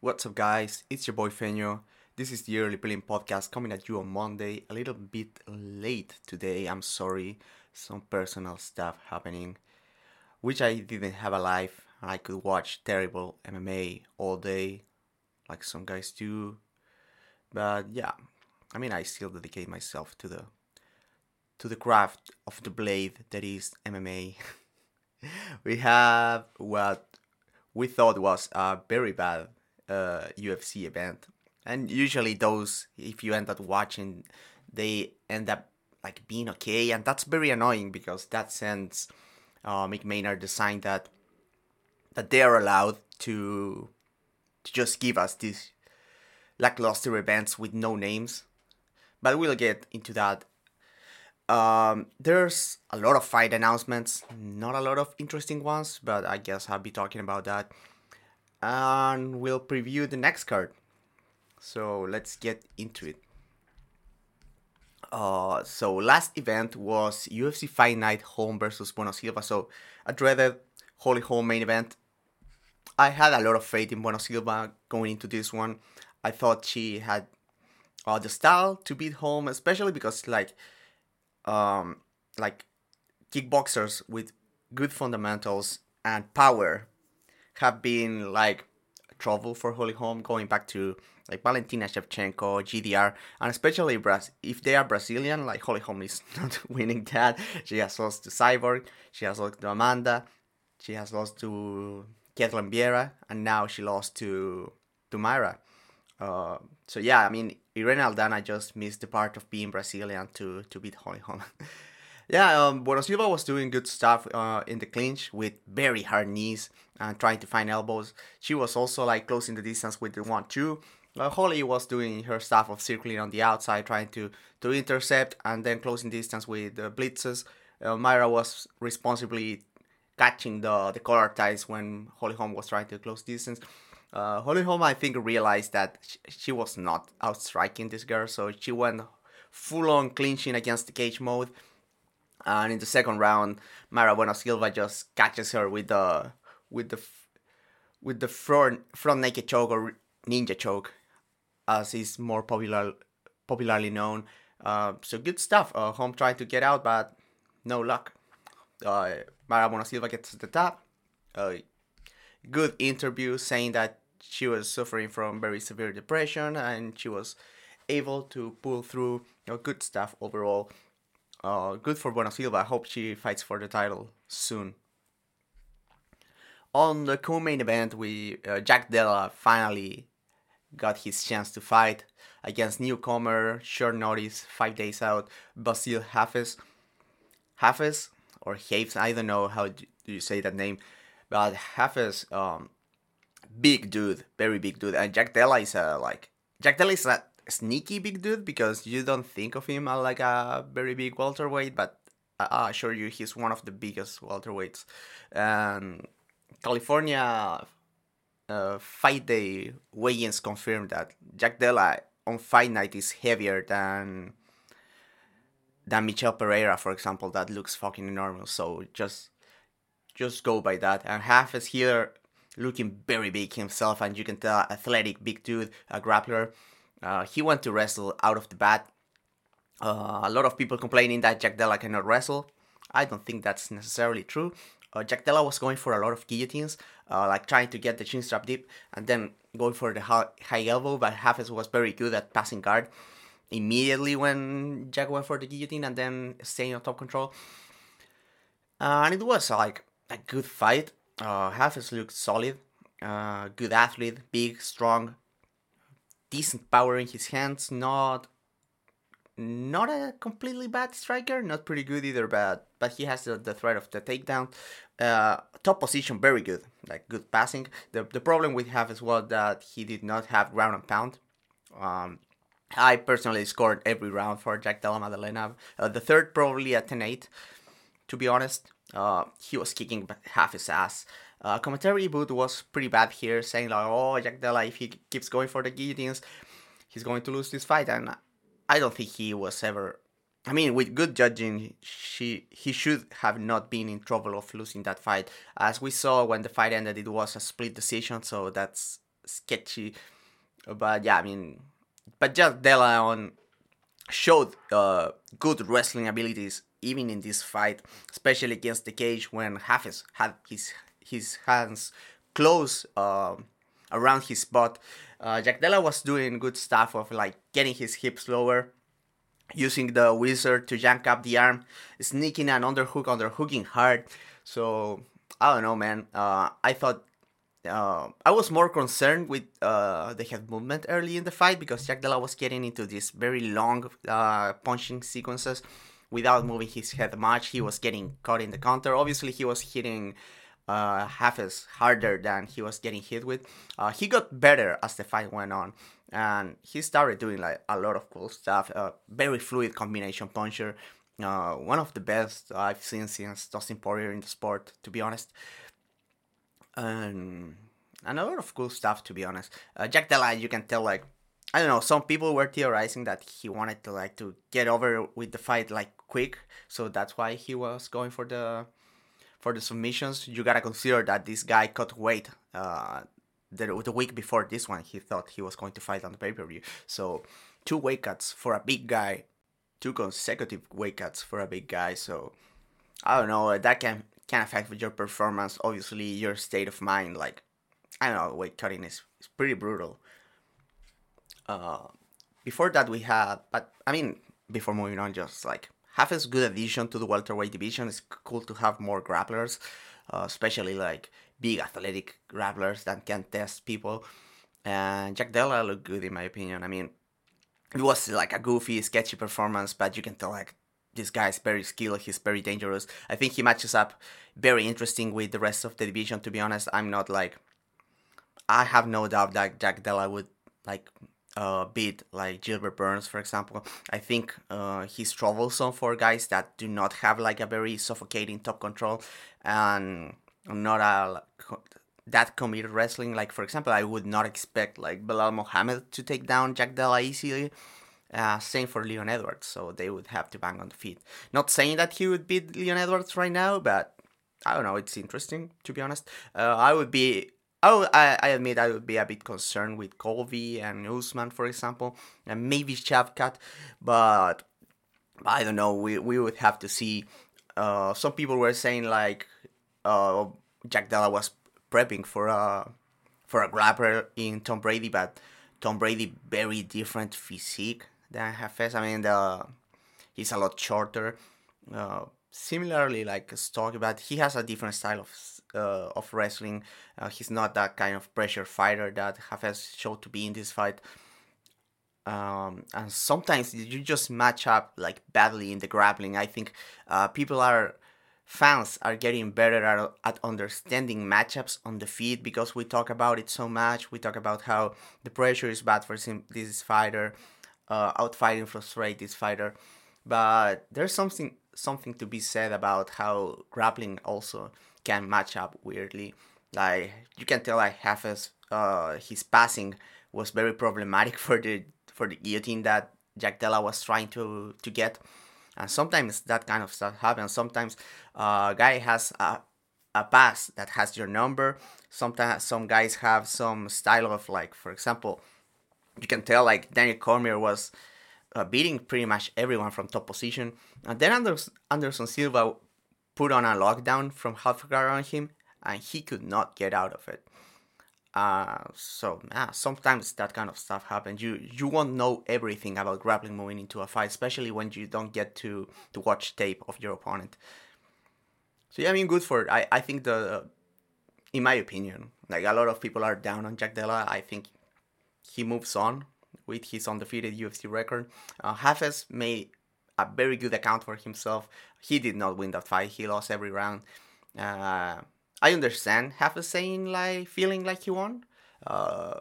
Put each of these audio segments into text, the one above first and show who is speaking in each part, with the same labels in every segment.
Speaker 1: What's up, guys? It's your boy Feño. This is the Early Prelims Podcast coming at you on Monday. A little bit late today, I'm sorry. Some personal stuff happening. Wish I didn't have a life I could watch terrible MMA all day, like some guys do. But yeah, I mean, I still dedicate myself to the to the craft of the blade that is MMA. we have what we thought was a very bad uh, UFC event, and usually those, if you end up watching, they end up like being okay, and that's very annoying because that sends uh, Mick Maynard the sign that that they are allowed to to just give us these lackluster events with no names. But we'll get into that. Um, there's a lot of fight announcements, not a lot of interesting ones, but I guess I'll be talking about that. And we'll preview the next card. So let's get into it. Uh, so last event was UFC Fight Night Holm versus Bueno Silva. So a dreaded Holly Holm main event. I had a lot of faith in Bueno Silva going into this one. I thought she had uh, the style to beat Holm, especially because like, um, like kickboxers with good fundamentals and power have been like trouble for Holly Holm going back to like Valentina Shevchenko, GDR, and especially Braz- if they are Brazilian, like Holly Holm is not winning that. She has lost to Cyborg, she has lost to Amanda, she has lost to Ketlen Vieira, and now she lost to to Mayra. Uh, so yeah, I mean, Irene Aldana just missed the part of being Brazilian to to beat Holly Holm. yeah, um, Bueno Silva was doing good stuff uh, in the clinch with very hard knees and trying to find elbows. She was also like closing the distance with the one two. Uh, Holly was doing her stuff of circling on the outside, trying to to intercept and then closing distance with the blitzes. Uh, Mayra was responsibly catching the the collar ties when Holly Holm was trying to close distance. Uh, Holly Holm, I think, realized that she, she was not outstriking this girl, so she went full on clinching against the cage mode. And in the second round, Mayra Bueno Silva just catches her with the with the with the front front naked choke or ninja choke, as is more popular popularly known. Uh, so good stuff. Uh, Holm tried to get out, but no luck. Uh, Mayra Bueno Silva gets to the top. Uh, good interview saying that she was suffering from very severe depression and she was able to pull through you know, good stuff overall. Uh, good for Bueno Silva. I hope she fights for the title soon. On the co-main event, we uh, Jack Della finally got his chance to fight against newcomer, short notice, five days out, Bassil Hafez. Hafez or Haves, I don't know how do you say that name, but Hafez, um, big dude, very big dude, and Jack Della is a like Jack Della is a sneaky big dude because you don't think of him as like a very big welterweight, but I assure you he's one of the biggest welterweights. And California uh, fight day weigh-ins confirmed that Jack Della on fight night is heavier than than Michel Pereira, for example. That looks fucking enormous. So just just go by that. And Hafez here looking very big himself, and you can tell athletic, big dude, a grappler. Uh, he went to wrestle out of the bat. Uh, a lot of people complaining that Jack Della cannot wrestle. I don't think that's necessarily true. Uh, Jack Della was going for a lot of guillotines, uh, like trying to get the chin strap deep and then going for the high, elbow, but Hafez was very good at passing guard immediately when Jack went for the guillotine and then staying on top control. Uh, and it was like a good fight. Uh, Hafez looked solid, uh, good athlete, big, strong, decent power in his hands. Not, not a completely bad striker. Not pretty good either, but but he has the, the threat of the takedown. Uh, top position, very good, like good passing. The the problem we have is well that he did not have ground and pound. Um, I personally scored every round for Jack Della Maddalena. Uh, the third probably a 10-8, to be honest. Uh, he was kicking half his ass. Uh, commentary booth was pretty bad here, saying like, "Oh, Jack Della, if he keeps going for the guillotines, he's going to lose this fight." And I don't think he was ever. I mean, with good judging, she he should have not been in trouble of losing that fight. As we saw when the fight ended, it was a split decision, so that's sketchy. But yeah, I mean, but Jack Della on showed uh, good wrestling abilities even in this fight, especially against the cage when Hafez had his his hands close uh, around his butt. Uh, Jack Della was doing good stuff of like getting his hips lower, using the whizzer to yank up the arm, sneaking an underhook, underhooking hard. So I don't know, man. Uh, I thought uh, I was more concerned with uh, the head movement early in the fight because Jack Della was getting into these very long uh, punching sequences without moving his head much. He was getting caught in the counter. Obviously, he was hitting uh, Hafez harder than he was getting hit with. Uh, he got better as the fight went on, and he started doing like a lot of cool stuff. Uh, very fluid combination puncher. Uh, one of the best I've seen since Dustin Poirier in the sport, to be honest. And, and a lot of cool stuff, to be honest. Uh, Jack Della, you can tell like I don't know. Some people were theorizing that he wanted to like to get over with the fight like quick, so that's why he was going for the for the submissions. You gotta consider that this guy cut weight. Uh, the, the week before this one, he thought he was going to fight on the pay per view. So two weight cuts for a big guy, two consecutive weight cuts for a big guy. So I don't know. That can can affect your performance. Obviously, your state of mind. Like I don't know, weight cutting is, is pretty brutal. Uh, before that, we had, but I mean, before moving on, just like Hafez good addition to the welterweight division. It's cool to have more grapplers, uh, especially like big athletic grapplers that can test people. And Jack Della looked good in my opinion. I mean, it was like a goofy, sketchy performance, but you can tell like this guy is very skilled. He's very dangerous. I think he matches up very interesting with the rest of the division. To be honest, I'm not like I have no doubt that Jack Della would like uh, bit, like Gilbert Burns, for example. I think uh, he's troublesome for guys that do not have like a very suffocating top control and not a that committed wrestling. Like for example, I would not expect like Belal Muhammad to take down Jack Della easily. Uh, same for Leon Edwards, so they would have to bang on the feet. Not saying that he would beat Leon Edwards right now, but I don't know. It's interesting to be honest. Uh, I would be Oh, I, I admit I would be a bit concerned with Colby and Usman, for example, and maybe Shavkat, but I don't know. We, we would have to see. Uh, some people were saying like uh, Jack Della was prepping for a for a grappler in Tom Brady, but Tom Brady very different physique than Hafez. I mean, the, he's a lot shorter. Uh, similarly, like Stock, but he has a different style of uh, of wrestling. Uh, he's not that kind of pressure fighter that Hafez showed to be in this fight. Um, and sometimes you just match up like badly in the grappling. I think uh, people are fans are getting better at, at understanding matchups on the feet because we talk about it so much. We talk about how the pressure is bad for this fighter, uh, outfighting frustrate this fighter. But there's something something to be said about how grappling also can match up weirdly. Like you can tell, like Hafez, uh, his passing was very problematic for the for the guillotine that Jack Della was trying to to get, and sometimes that kind of stuff happens. Sometimes a uh, guy has a a pass that has your number. Sometimes some guys have some style of like, for example, you can tell like Daniel Cormier was uh, beating pretty much everyone from top position, and then Anderson, Anderson Silva put on a lockdown from half guard on him, and he could not get out of it. Uh, so yeah, sometimes that kind of stuff happens. You you won't know everything about grappling moving into a fight, especially when you don't get to to watch tape of your opponent. So yeah, I mean, good for it. I I think the, in my opinion, like a lot of people are down on Jack Della. I think he moves on with his undefeated UFC record. Uh, Hafez may a very good account for himself. He did not win that fight. He lost every round. Uh, I understand Hafez saying like feeling like he won, uh,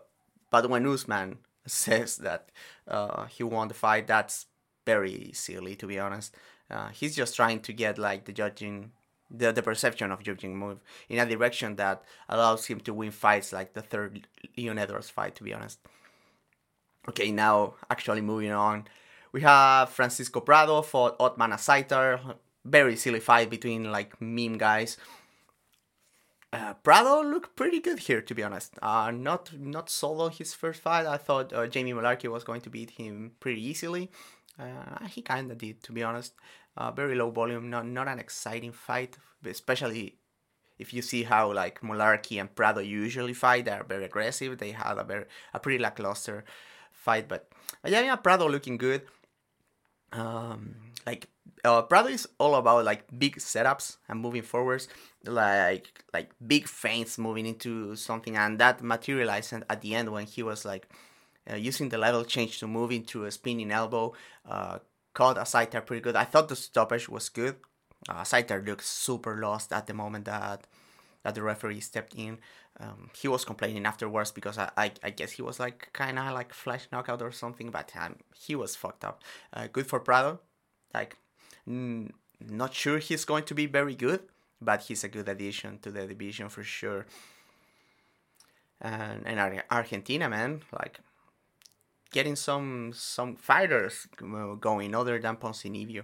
Speaker 1: but when Usman says that uh, he won the fight, that's very silly to be honest. Uh, he's just trying to get like the judging, the, the perception of judging move in a direction that allows him to win fights like the third Leon Edwards fight. To be honest. Okay, now actually moving on. We have Francisco Prado fought Ottman Azaitar. Very silly fight between like meme guys. uh, Prado looked pretty good here, to be honest. Uh, not not solo his first fight. I thought uh, Jamie Mullarkey was going to beat him pretty easily. Uh, he kind of did, to be honest. Uh, very low volume, not not an exciting fight, especially if you see how like Mullarkey and Prado usually fight. They're very aggressive. They had a very a pretty lackluster fight, but yeah, Prado looking good. Um, like uh, Prado is all about like big setups and moving forwards, like like big feints moving into something, and that materialized at the end when he was like uh, using the level change to move into a spinning elbow. Uh, caught Azaitar pretty good. I thought the stoppage was good. Uh, Saitar looked super lost at the moment that that the referee stepped in. Um, he was complaining afterwards because I, I, I guess he was like kind of like flash knockout or something, but um, he was fucked up. Uh, good for Prado. Like, mm, not sure he's going to be very good, but he's a good addition to the division for sure. And and Argentina, man, like getting some some fighters going other than Ponce Ponzinibbio.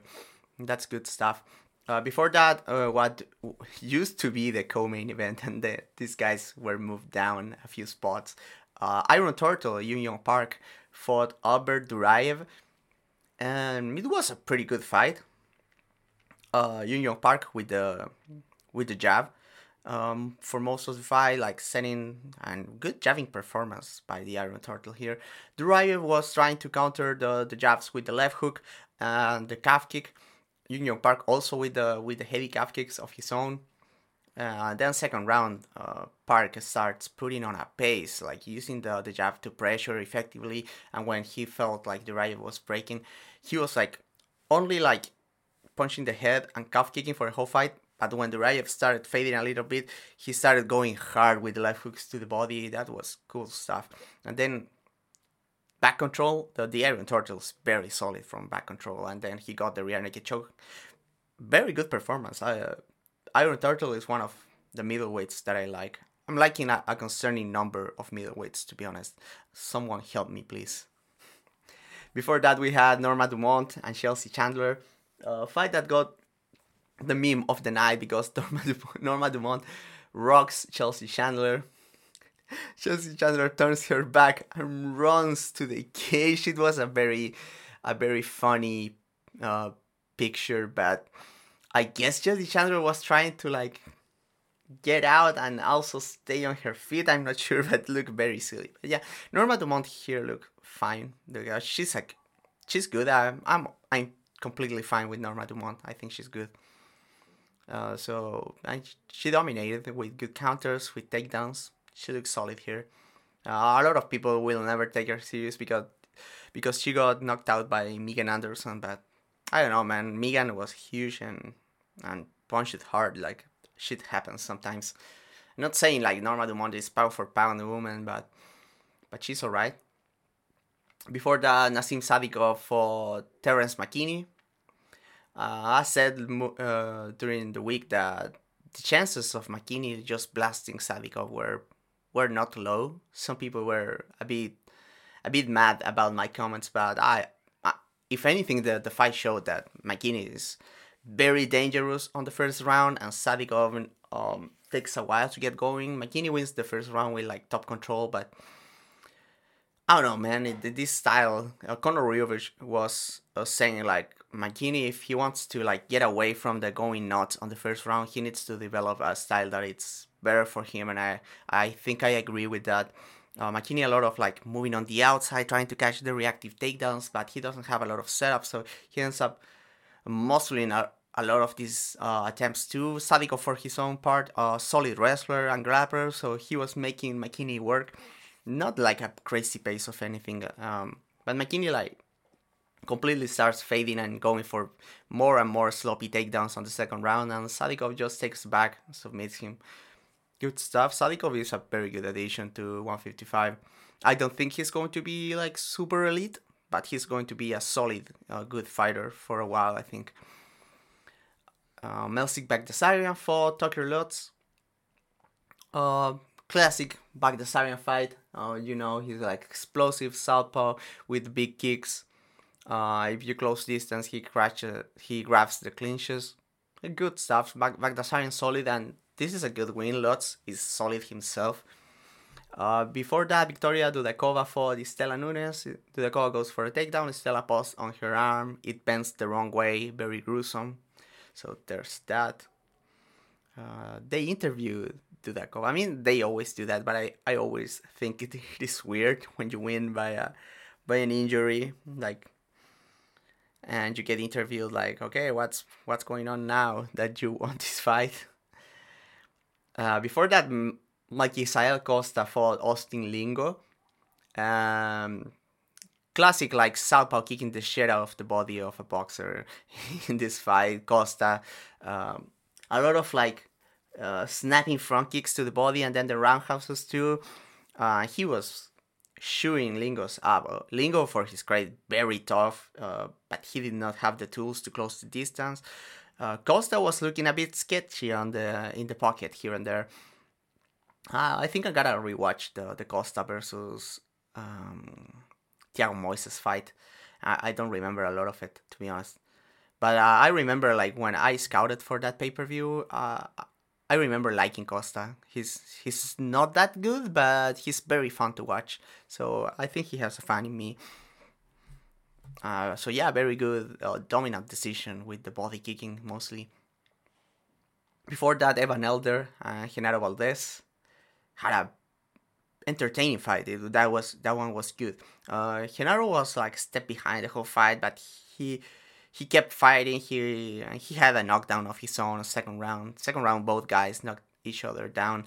Speaker 1: That's good stuff. Uh, before that, uh, what used to be the co-main event, and the, these guys were moved down a few spots. Uh, Iron Turtle, Yun Yong Park, fought Albert Duraev, and it was a pretty good fight. Uh, Yun Yong Park with the with the jab um, for most of the fight, like setting and good jabbing performance by the Iron Turtle here. Duraev was trying to counter the, the jabs with the left hook and the calf kick. Yun Yong Park also with the with the heavy calf kicks of his own. Uh, then second round, uh, Park starts putting on a pace, like using the, the jab to pressure effectively. And when he felt like the Duraev was breaking, he was like only like punching the head and calf kicking for the whole fight. But when the Duraev started fading a little bit, he started going hard with the left hooks to the body. That was cool stuff. And then back control, the, the Iron is very solid from back control, and then he got the rear naked choke. Very good performance. I, uh, Iron Turtle is one of the middleweights that I like. I'm liking a, a concerning number of middleweights, to be honest. Someone help me, please. Before that, we had Norma Dumont and Chelsea Chandler. Fight that got the meme of the night because Norma Dumont, Norma Dumont rocks Chelsea Chandler. Chelsea Chandler turns her back and runs to the cage. It was a very, a very funny uh, picture, but I guess Chelsea Chandler was trying to like get out and also stay on her feet. I'm not sure, but look very silly. But yeah, Norma Dumont here look fine. She's like, she's good. I'm, I'm, I'm completely fine with Norma Dumont. I think she's good. Uh, so and she dominated with good counters, with takedowns she looks solid here. Uh, a lot of people will never take her serious because because she got knocked out by Megan Anderson, but I don't know, man. Megan was huge and and punched it hard. Like shit happens sometimes. I'm not saying like Norma Dumont is pound for pound woman, but but she's alright. Before that, Nazim Sadykhov for Terrance McKinney. Uh, I said uh, during the week that the chances of McKinney just blasting Sadykhov were were not low. Some people were a bit a bit mad about my comments, but I, I if anything, the the fight showed that McKinney is very dangerous on the first round, and Sadykhov um, takes a while to get going. McKinney wins the first round with like top control, but I don't know, man. It, this style, uh, Conor Ryovich was uh, saying like McKinney, if he wants to like get away from the going nuts on the first round, he needs to develop a style that it's better for him, and I I think I agree with that. Uh, McKinney a lot of like moving on the outside, trying to catch the reactive takedowns, but he doesn't have a lot of setup, so he ends up muscling a, a lot of these uh, attempts too. Sadykhov, for his own part, a solid wrestler and grappler, so he was making McKinney work, not like a crazy pace of anything, um, but McKinney like completely starts fading and going for more and more sloppy takedowns on the second round, and Sadykhov just takes back, submits him good stuff. Sadykhov is a very good addition to 155. I don't think he's going to be like super elite, but he's going to be a solid, uh, good fighter for a while, I think. Uh, Melsik Baghdasaryan fought Tucker Lutz. Uh, classic Baghdasaryan fight. Uh, you know, he's like explosive southpaw with big kicks. Uh, if you close distance, he crashes, he grabs the clinches. Good stuff. Bag- Baghdasaryan solid and this is a good win. Lutz is solid himself. Uh, before that, Victoria Dudakova fought Istela Nunes. Dudakova goes for a takedown. Istela posts on her arm. It bends the wrong way, very gruesome. So there's that. Uh, they interviewed Dudakova. I mean, they always do that, but I, I always think it, it is weird when you win by a by an injury, like, and you get interviewed like, okay, what's what's going on now that you won this fight? Uh, before that, Michael Costa fought Austin Lingo. Um, classic like southpaw kicking the shit out of the body of a boxer in this fight. Costa, um, a lot of like uh, snapping front kicks to the body and then the roundhouses too. Uh, he was shooing Lingo's up. Lingo, for his credit, very tough, uh, but he did not have the tools to close the distance. Uh, Costa was looking a bit sketchy on the in the pocket here and there. Uh, I think I gotta rewatch the the Costa versus um, Thiago Moises fight. I, I, don't remember a lot of it to be honest, but uh, I remember like when I scouted for that pay per view. Uh, I remember liking Costa. He's he's not that good, but he's very fun to watch. So I think he has a fan in me. Uh, so yeah, very good uh, dominant decision with the body kicking mostly. Before that, Evan Elder, uh, Genaro Valdez had a entertaining fight. It, that was that one was good. Uh, Genaro was like step behind the whole fight, but he he kept fighting. He he had a knockdown of his own second round. Second round, both guys knocked each other down.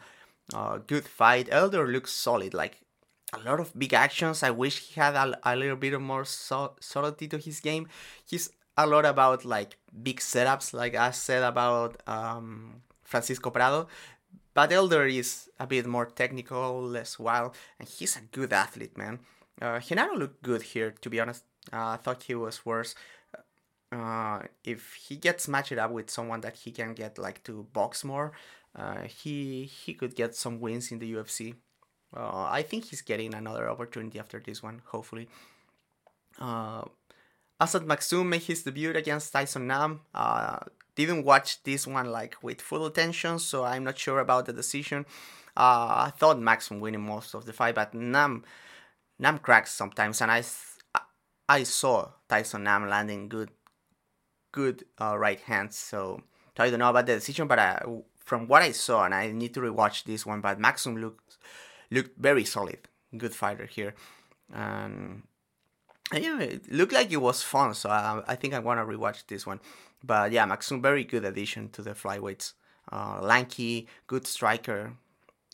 Speaker 1: Uh, good fight. Elder looks solid. Like a lot of big actions. I wish he had a, a little bit more so- subtlety to his game. He's a lot about like big setups, like I said about um, Francisco Prado. But Elder is a bit more technical, less wild, and he's a good athlete, man. Uh, Genaro looked good here, to be honest. Uh, I thought he was worse. Uh, if he gets matched up with someone that he can get like to box more, uh, he he could get some wins in the UFC. Uh, I think he's getting another opportunity after this one, hopefully. Uh, Azat Maksum made his debut against Tyson Nam. Uh, didn't watch this one like with full attention, so I'm not sure about the decision. Uh, I thought Maksum winning most of the fight, but Nam Nam cracks sometimes, and I I saw Tyson Nam landing good good uh, right hands. So, I don't know about the decision, but uh, from what I saw, and I need to rewatch this one, but Maksum looked looked very solid, good fighter here, and yeah, it looked like it was fun. So I, I think I want to rewatch this one. But yeah, Maksum, very good addition to the flyweights. Uh, lanky, good striker,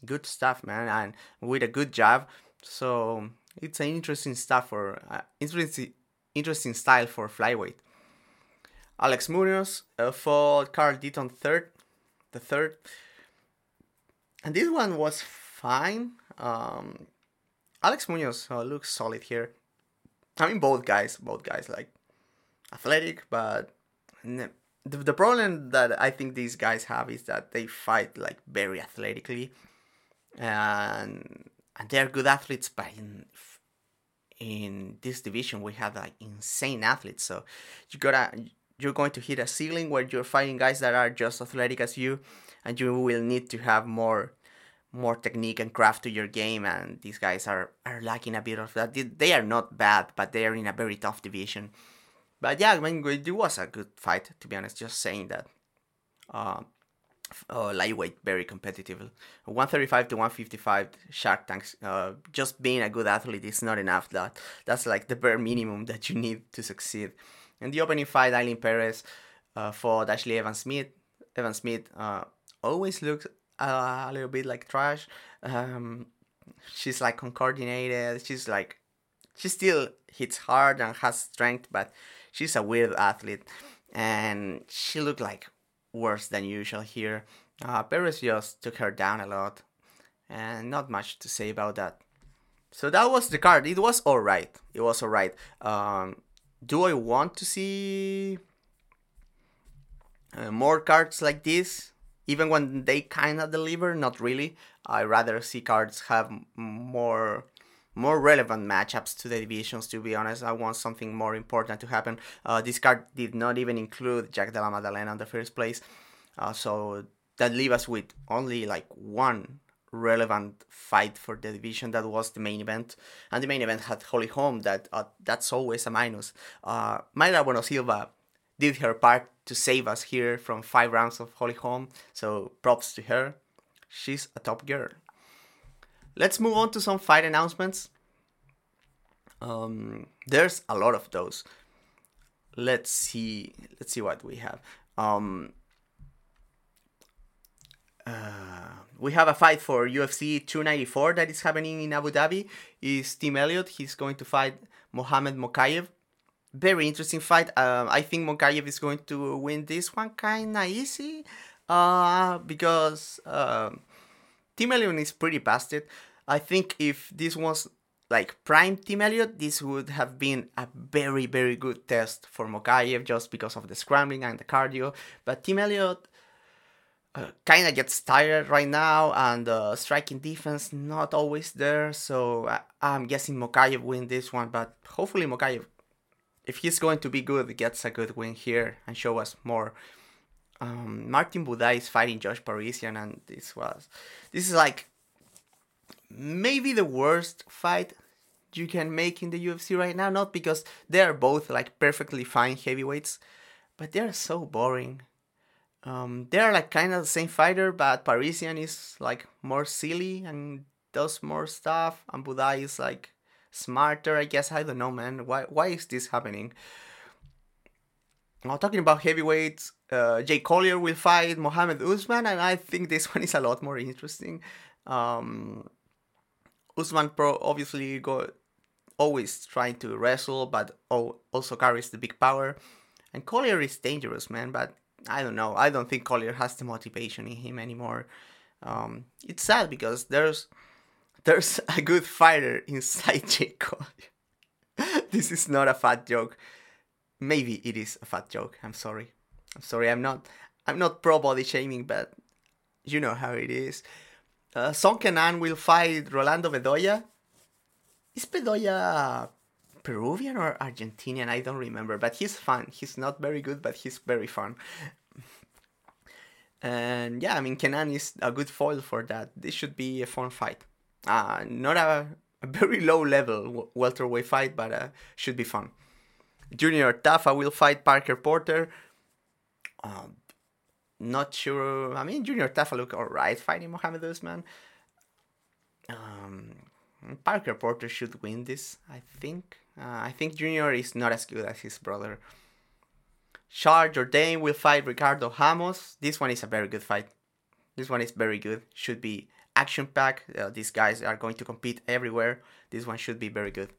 Speaker 1: good stuff, man, and with a good jab. So it's an interesting stuff for uh, interesting interesting style for flyweight. Alex Munoz uh, fought Carl Deaton third, the third, and this one was fine. Um, Alex Munoz uh, looks solid here. I mean, both guys, both guys like athletic, but the, the problem that I think these guys have is that they fight like very athletically, and and they're good athletes. But in in this division, we have like insane athletes. So you gotta you're going to hit a ceiling where you're fighting guys that are just athletic as you, and you will need to have more more technique and craft to your game and these guys are, are lacking a bit of that they are not bad but they are in a very tough division but yeah, I mean, it was a good fight, to be honest. Just saying that. Uh, uh, lightweight, very competitive. 135 to 155 Shark Tanks. Uh, just being a good athlete is not enough. That That's like the bare minimum that you need to succeed. In the opening fight, Ailin Perez uh, for Ashlee Evans-Smith. Evan Smith uh, always looks a, little bit like trash. Um, she's like uncoordinated. She's like, she still hits hard and has strength, but she's a weird athlete, and she looked like worse than usual here. Uh, Perez just took her down a lot, and not much to say about that. So that was the card. It was alright. It was alright. Um, do I want to see uh, more cards like this? Even when they kind of deliver, not really. I rather see cards have more more relevant matchups to the divisions. To be honest, I want something more important to happen. Uh, this card did not even include Jack Della Maddalena in the first place, uh, so that leave us with only like one relevant fight for the division that was the main event and the main event had Holly Holm that uh, that's always a minus uh Mayra Bueno Silva did her part to save us here from five rounds of Holly Holm so props to her she's a top girl let's move on to some fight announcements um there's a lot of those let's see let's see what we have um uh, we have a fight for UFC 294 that is happening in Abu Dhabi. Is Tim Elliott? He's going to fight Mohamed Mokaev. Very interesting fight. Uh, I think Mokaev is going to win this one kind of easy uh, because uh, Tim Elliott is pretty it. I think if this was like prime Tim Elliott, this would have been a very, very good test for Mokaev just because of the scrambling and the cardio. But Tim Elliott uh, kind of gets tired right now, and uh, striking defense not always there. So I, am guessing Mokaev win this one, but hopefully Mokaev, if he's going to be good, gets a good win here and show us more. Um, Martin Buday is fighting Josh Parisian, and this was this is like maybe the worst fight you can make in the UFC right now. Not because they are both like perfectly fine heavyweights, but they're so boring um, they're like kind of the same fighter, but Parisian is like more silly and does more stuff, and Buday is like smarter. I guess I don't know, man. Why why is this happening? Now talking about heavyweights, uh, Jake Collier will fight Mohammed Usman, and I think this one is a lot more interesting. Um, Usman Pro obviously go always trying to wrestle, but also carries the big power. And Collier is dangerous, man. But I don't know. I don't think Collier has the motivation in him anymore. Um, it's sad because there's there's a good fighter inside Collier. this is not a fat joke. Maybe it is a fat joke. I'm sorry. I'm sorry. I'm not. I'm not pro body shaming, but you know how it is. Uh, Song Kenan will fight Rolando Bedoya. Is Bedoya Peruvian or Argentinian, I don't remember, but he's fun. He's not very good, but he's very fun. And yeah, I mean, Kenan is a good foil for that. This should be a fun fight. Uh, not a, a very low level welterweight fight, but uh, should be fun. Junior Tafa will fight Parker Porter. Uh, not sure. I mean, Junior Tafa look alright fighting Mohamed Usman. Um, Parker Porter should win this, I think. Uh, I think Junior is not as good as his brother. Charles Jourdain will fight Ricardo Ramos. This one is a very good fight. This one is very good. Should be action pack. Uh, these guys are going to compete everywhere. This one should be very good.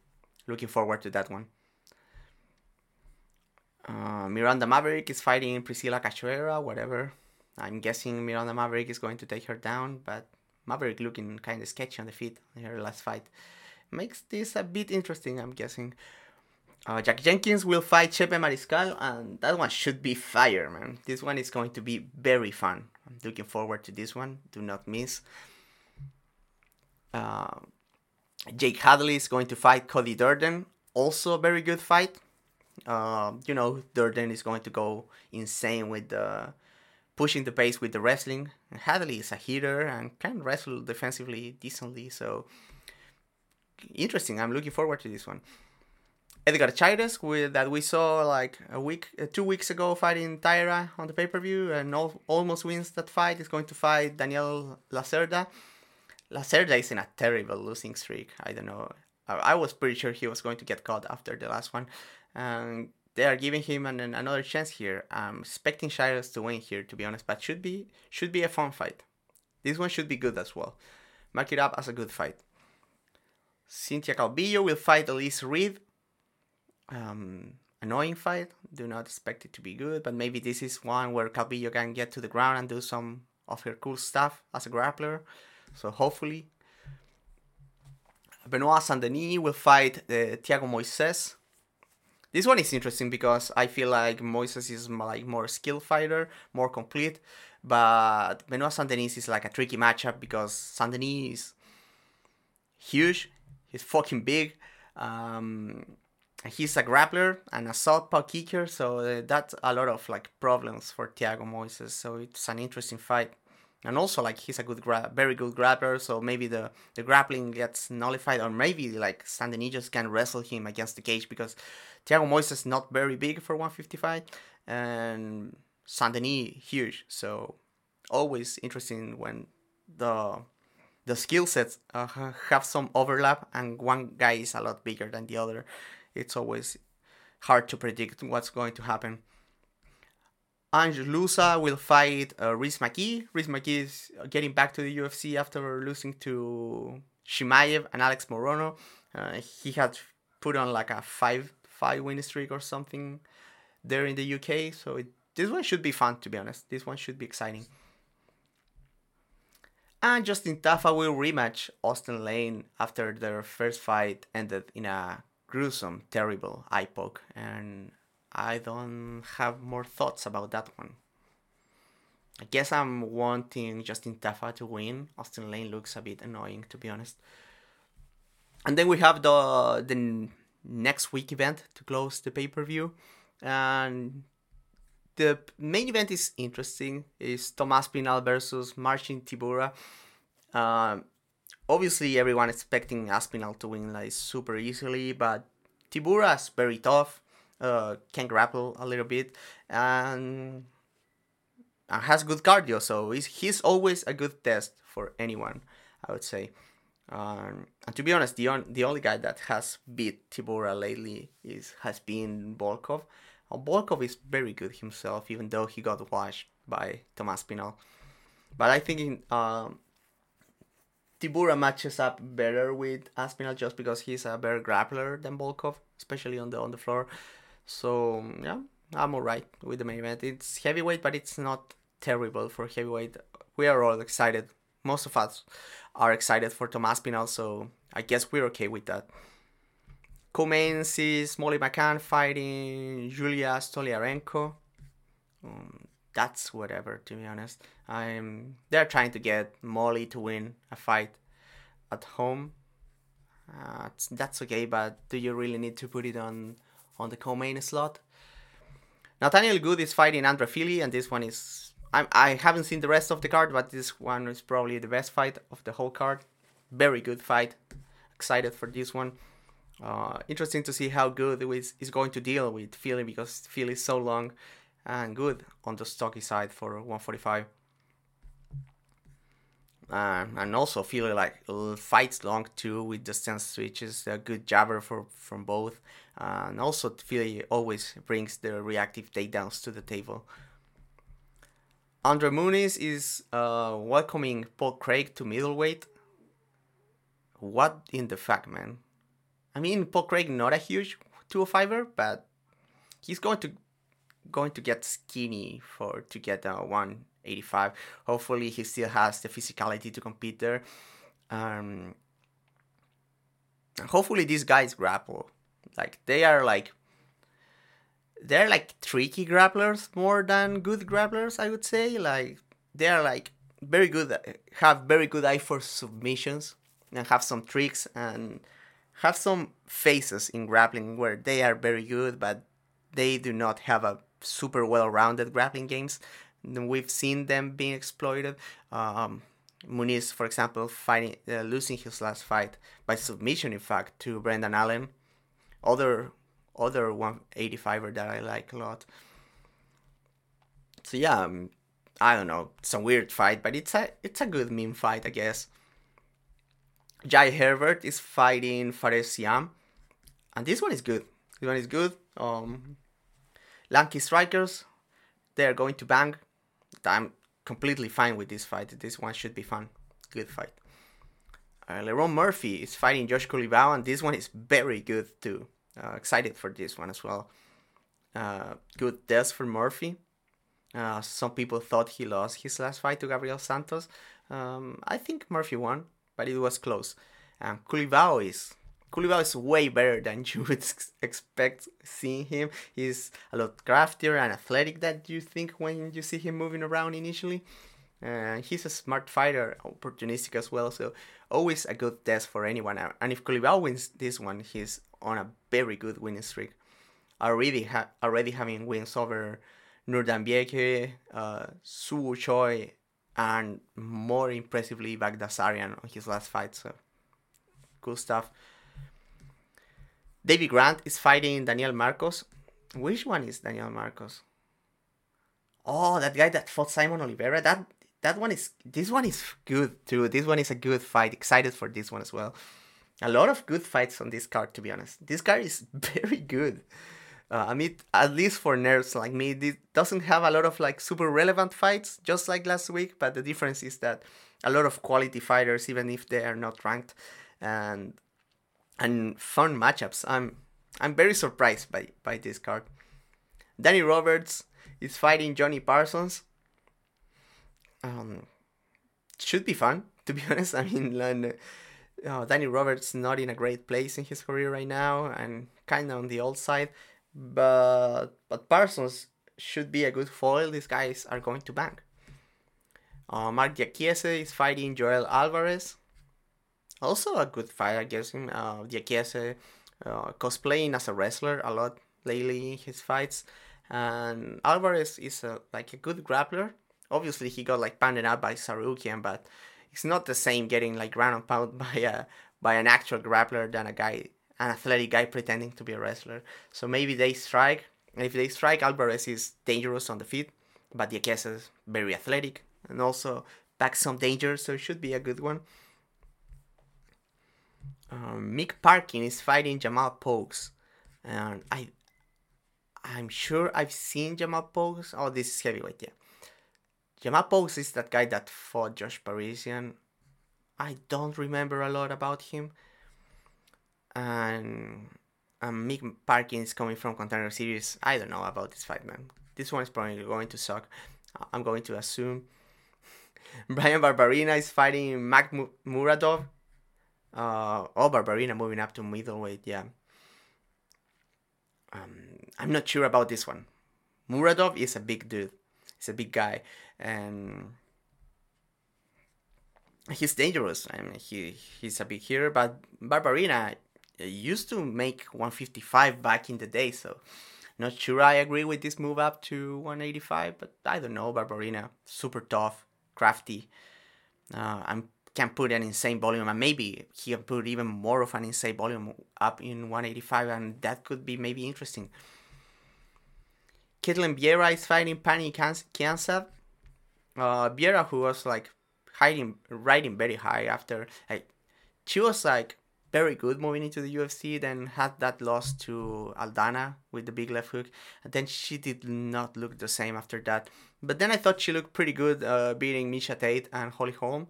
Speaker 1: Looking forward to that one. Uh, Miranda Maverick is fighting Priscila Cachoeira, whatever. I'm guessing Miranda Maverick is going to take her down, but Maverick looking kind of sketchy on the feet in her last fight makes this a bit interesting, I'm guessing. Uh, Jack Jenkins will fight Chepe Mariscal, and that one should be fire, man. This one is going to be very fun. I'm looking forward to this one. Do not miss. Uh, Jake Hadley is going to fight Cody Durden. Also a very good fight. Uh, you know, Durden is going to go insane with the pushing the pace with the wrestling. Hadley is a hitter and can wrestle defensively decently, so interesting. I'm looking forward to this one. Edgar Chairez, with, that we saw like a week, uh, two weeks ago, fighting Taira on the pay per view, and al- almost wins that fight. Is going to fight Daniel Lacerda. Lacerda is in a terrible losing streak. I don't know. I, was pretty sure he was going to get caught after the last one, and they are giving him an, an, another chance here. I'm expecting Chairez to win here, to be honest, but should be should be a fun fight. This one should be good as well. Mark it up as a good fight. Cynthia Calvillo will fight Elise Reed. Um, annoying fight. Do not expect it to be good, but maybe this is one where Calvillo can get to the ground and do some of her cool stuff as a grappler. So hopefully. Benoit Saint Denis will fight uh, Thiago Moises. This one is interesting because I feel like Moises is like more skill fighter, more complete, but Benoit Saint Denis is like a tricky matchup because Saint Denis is huge, He's fucking big. Um, he's a grappler and a southpaw kicker, so uh, that's a lot of like problems for Thiago Moises. So it's an interesting fight. And also like he's a good gra- very good grappler so maybe the the grappling gets nullified or maybe like just can wrestle him against the cage because Thiago Moises is not very big for 155 and Saint Denis huge. So always interesting when the the skill sets uh, have some overlap and one guy is a lot bigger than the other. It's always hard to predict what's going to happen Ange Loosa will fight uh, Rhys McKee. Rhys McKee is getting back to the UFC after losing to Chimaev and Alex Morono. Uh, he had put on like a five five win streak or something there in the UK. So it, this one should be fun to be honest. This one should be exciting. And Justin Tafa will rematch Austin Lane after their first fight ended in a gruesome, terrible eye poke and I don't have more thoughts about that one. I guess I'm wanting Justin Tafa to win. Austin Lane looks a bit annoying, to be honest. And then we have the the next week event to close the pay per view, and the main event is interesting. Is Tom Aspinall versus Marcin Tybura. Uh, obviously, everyone expecting Aspinall to win like super easily, but Tybura is very tough uh, can grapple a little bit and, and has good cardio. So he's, he's always a good test for anyone, I would say. Um, and to be honest, the on, the only guy that has beat Tybura lately is has been Volkov. Well, Volkov is very good himself, even though he got washed by Tom Aspinall. But I think in, um, matches up better with Aspinall just because he's a better grappler than Volkov, especially on the on the floor. So yeah, I'm alright with the main event. It's heavyweight, but it's not terrible for heavyweight. We are all excited. Most of us are excited for Tom Aspinall, so I guess we're okay with that. Co-mains is Molly McCann fighting Julia Stoliarenko. Um, that's whatever, to be honest. I'm. They're trying to get Molly to win a fight at home. Uh, that's okay, but do you really need to put it on on the co-main slot. Nathaniel Wood is fighting Andre Fili, and this one is I'm, I haven't seen the rest of the card, but this one is probably the best fight of the whole card. Very good fight. Excited for this one. Uh, interesting to see how good is, is going to deal with Fili because Fili is so long and good on the stocky side for 145. Uh, and also Fili like fights long too with the stance switches. A good jabber for from both. Uh, and also Fili always brings the reactive takedowns to the table. Andre Muniz is uh, welcoming Paul Craig to middleweight. What in the fuck, man? I mean, Paul Craig not a huge 205er, but he's going to going to get skinny for to get a 185. Hopefully, he still has the physicality to compete there. Um, hopefully, these guys grapple. Like they are like they're like tricky grapplers more than good grapplers, I would say. Like they are like very good, have very good eye for submissions and have some tricks and have some phases in grappling where they are very good, but they do not have a super well-rounded grappling games. We've seen them being exploited. Um, Muniz, for example, fighting uh, losing his last fight by submission, in fact, to Brendan Allen other other 185er that I like a lot. So yeah, um, I don't know, some weird fight, but it's a it's a good meme fight, I guess. Jai Herbert is fighting Fares Ziam, and this one is good. This one is good. Um, Lanky strikers, they're going to bang. I'm completely fine with this fight. This one should be fun. Good fight. Uh, Lerone Murphy is fighting Josh Culibao, and this one is very good too. Uh, excited for this one as well. Uh, good test for Murphy. Uh, some people thought he lost his last fight to Gabriel Santos. Um, I think Murphy won, but it was close. And Culibao is Culibao is way better than you would expect seeing him. He's a lot craftier and athletic than you think when you see him moving around initially. Uh, he's a smart fighter, opportunistic as well, so always a good test for anyone. And if Culibao wins this one, he's on a very good winning streak. Already, ha- already having wins over Nurdan Bieke, uh, Su Choi, and more impressively Baghdasaryan on his last fight. So cool stuff. David Grant is fighting Daniel Marcos. Which one is Daniel Marcos? Oh, that guy that fought Saimon Oliveira. That that one is this one is good too. This one is a good fight. Excited for this one as well. A lot of good fights on this card, to be honest. This card is very good. Uh, I mean, at least for nerds like me, this doesn't have a lot of like super relevant fights, just like last week. But the difference is that a lot of quality fighters, even if they are not ranked, and and fun matchups. I'm I'm very surprised by by this card. Danny Roberts is fighting Jonny Parsons. Um, should be fun to be honest. I mean, uh, Danny Roberts not in a great place in his career right now, and kind of on the old side. But but Parsons should be a good foil. These guys are going to bank. Uh, Marc Diakiese is fighting Joel Alvarez. Also a good fight, I guess. Him, uh, Diakiese uh, cosplaying as a wrestler a lot lately in his fights, and Alvarez is a, like a good grappler. Obviously, he got like pounded out by Tsarukyan, but it's not the same getting like ground and pound by a by an actual grappler than a guy, an athletic guy pretending to be a wrestler. So maybe they strike. And if they strike, Alvarez is dangerous on the feet, but Diakiese is very athletic and also packs some danger, so it should be a good one. Um, Mick Parkin is fighting Jamal Pogues, and I, I'm sure I've seen Jamal Pogues. Oh, this is heavyweight, yeah. Jamal Pogues is that guy that fought Josh Parisian. I don't remember a lot about him. And um, Mick Parkin is coming from Contender Series. I don't know about this fight, man. This one is probably going to suck. I'm going to assume. Bryan Barberena is fighting Mac Muradov. Uh, oh, Barberena moving up to middleweight, yeah. Um, I'm not sure about this one. Muradov is a big dude. He's a big guy and he's dangerous. I mean, he he's a big hero, but Barberena used to make 155 back in the day, so not sure I agree with this move up to 185, but I don't know. Barberena, super tough, crafty. Uh, I can put an insane volume, and maybe he can put even more of an insane volume up in 185, and that could be maybe interesting. Ketlen Vieira is fighting Pannie Kianzad uh, Vieira, who was like hiding, riding very high after like she was like very good moving into the UFC, then had that loss to Aldana with the big left hook, and then she did not look the same after that. But then I thought she looked pretty good, uh, beating Miesha Tate and Holly Holm,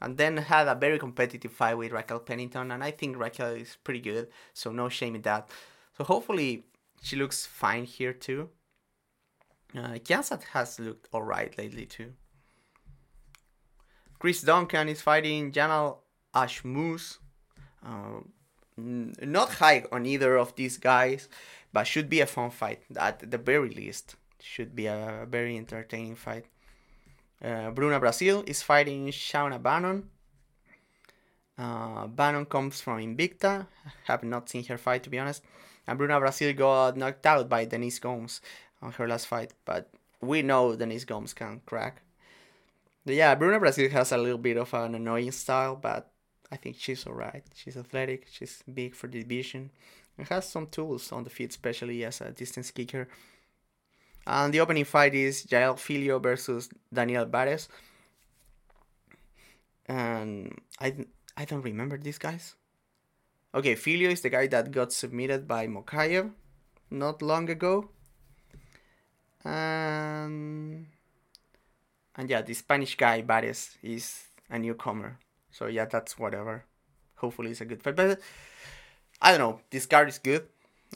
Speaker 1: and then had a very competitive fight with Raquel Pennington, and I think Raquel is pretty good, so no shame in that. So hopefully she looks fine here too. Uh, Kianzad has looked alright lately too. Chris Duncan is fighting Yanal Ashmouz. Uh, not high on either of these guys, but should be a fun fight at the very least. Should be a very entertaining fight. Uh, Bruna Brasil is fighting Shauna Bannon. Uh, Bannon comes from Invicta. I have not seen her fight to be honest. And Bruna Brasil got knocked out by Denise Gomes on her last fight, but we know Denise Gomes can crack yeah, Bruna Brasil has a little bit of an annoying style, but I think she's alright. She's athletic, she's big for the division, and has some tools on the feet, especially as a distance kicker. And the opening fight is Jafel Filho versus Daniel Barez. And I, I don't remember these guys. Okay, Filio is the guy that got submitted by Mokaev not long ago. And and yeah, the Spanish guy Bares is a newcomer. So yeah, that's whatever. Hopefully it's a good fight. But I don't know. This card is good.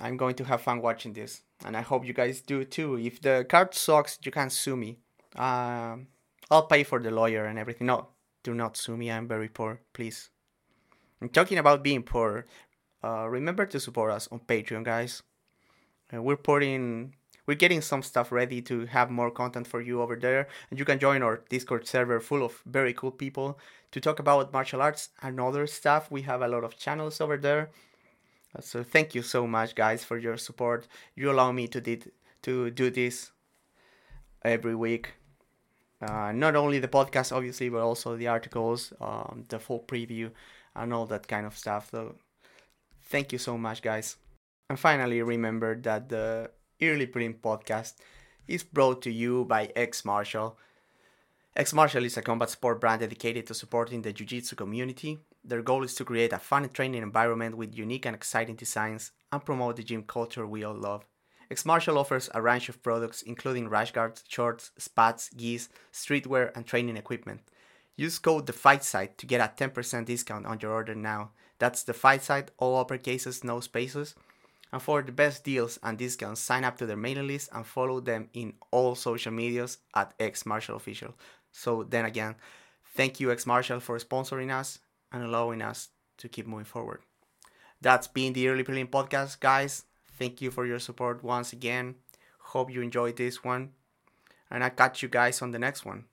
Speaker 1: I'm going to have fun watching this. And I hope you guys do too. If the card sucks, you can sue me. Um, I'll pay for the lawyer and everything. No, do not sue me. I'm very poor. Please. I'm talking about being poor. Uh, remember to support us on Patreon, guys. Uh, we're putting we're getting some stuff ready to have more content for you over there and you can join our discord server full of very cool people to talk about martial arts and other stuff we have a lot of channels over there so thank you so much guys for your support you allow me to did to do this every week Uh, not only the podcast, obviously, but also the articles, um, the full preview, and all that kind of stuff. So, thank you so much, guys. And finally, remember that the Early Prelims podcast is brought to you by X Martial. X Martial is a combat sport brand dedicated to supporting the Jiu Jitsu community. Their goal is to create a fun training environment with unique and exciting designs and promote the gym culture we all love. X Martial offers a range of products including rash guards, shorts, spats, gis, streetwear, and training equipment. Use code the Fight Site to get a 10% discount on your order now. That's the Fight Site, all uppercases, no spaces. And for the best deals and discounts, sign up to their mailing list and follow them in all social medias at X Martial Official. So then again, thank you X Martial for sponsoring us and allowing us to keep moving forward. That's been the Early Prelim podcast, guys. Thank you for your support once again. Hope you enjoyed this one. And I catch you guys on the next one.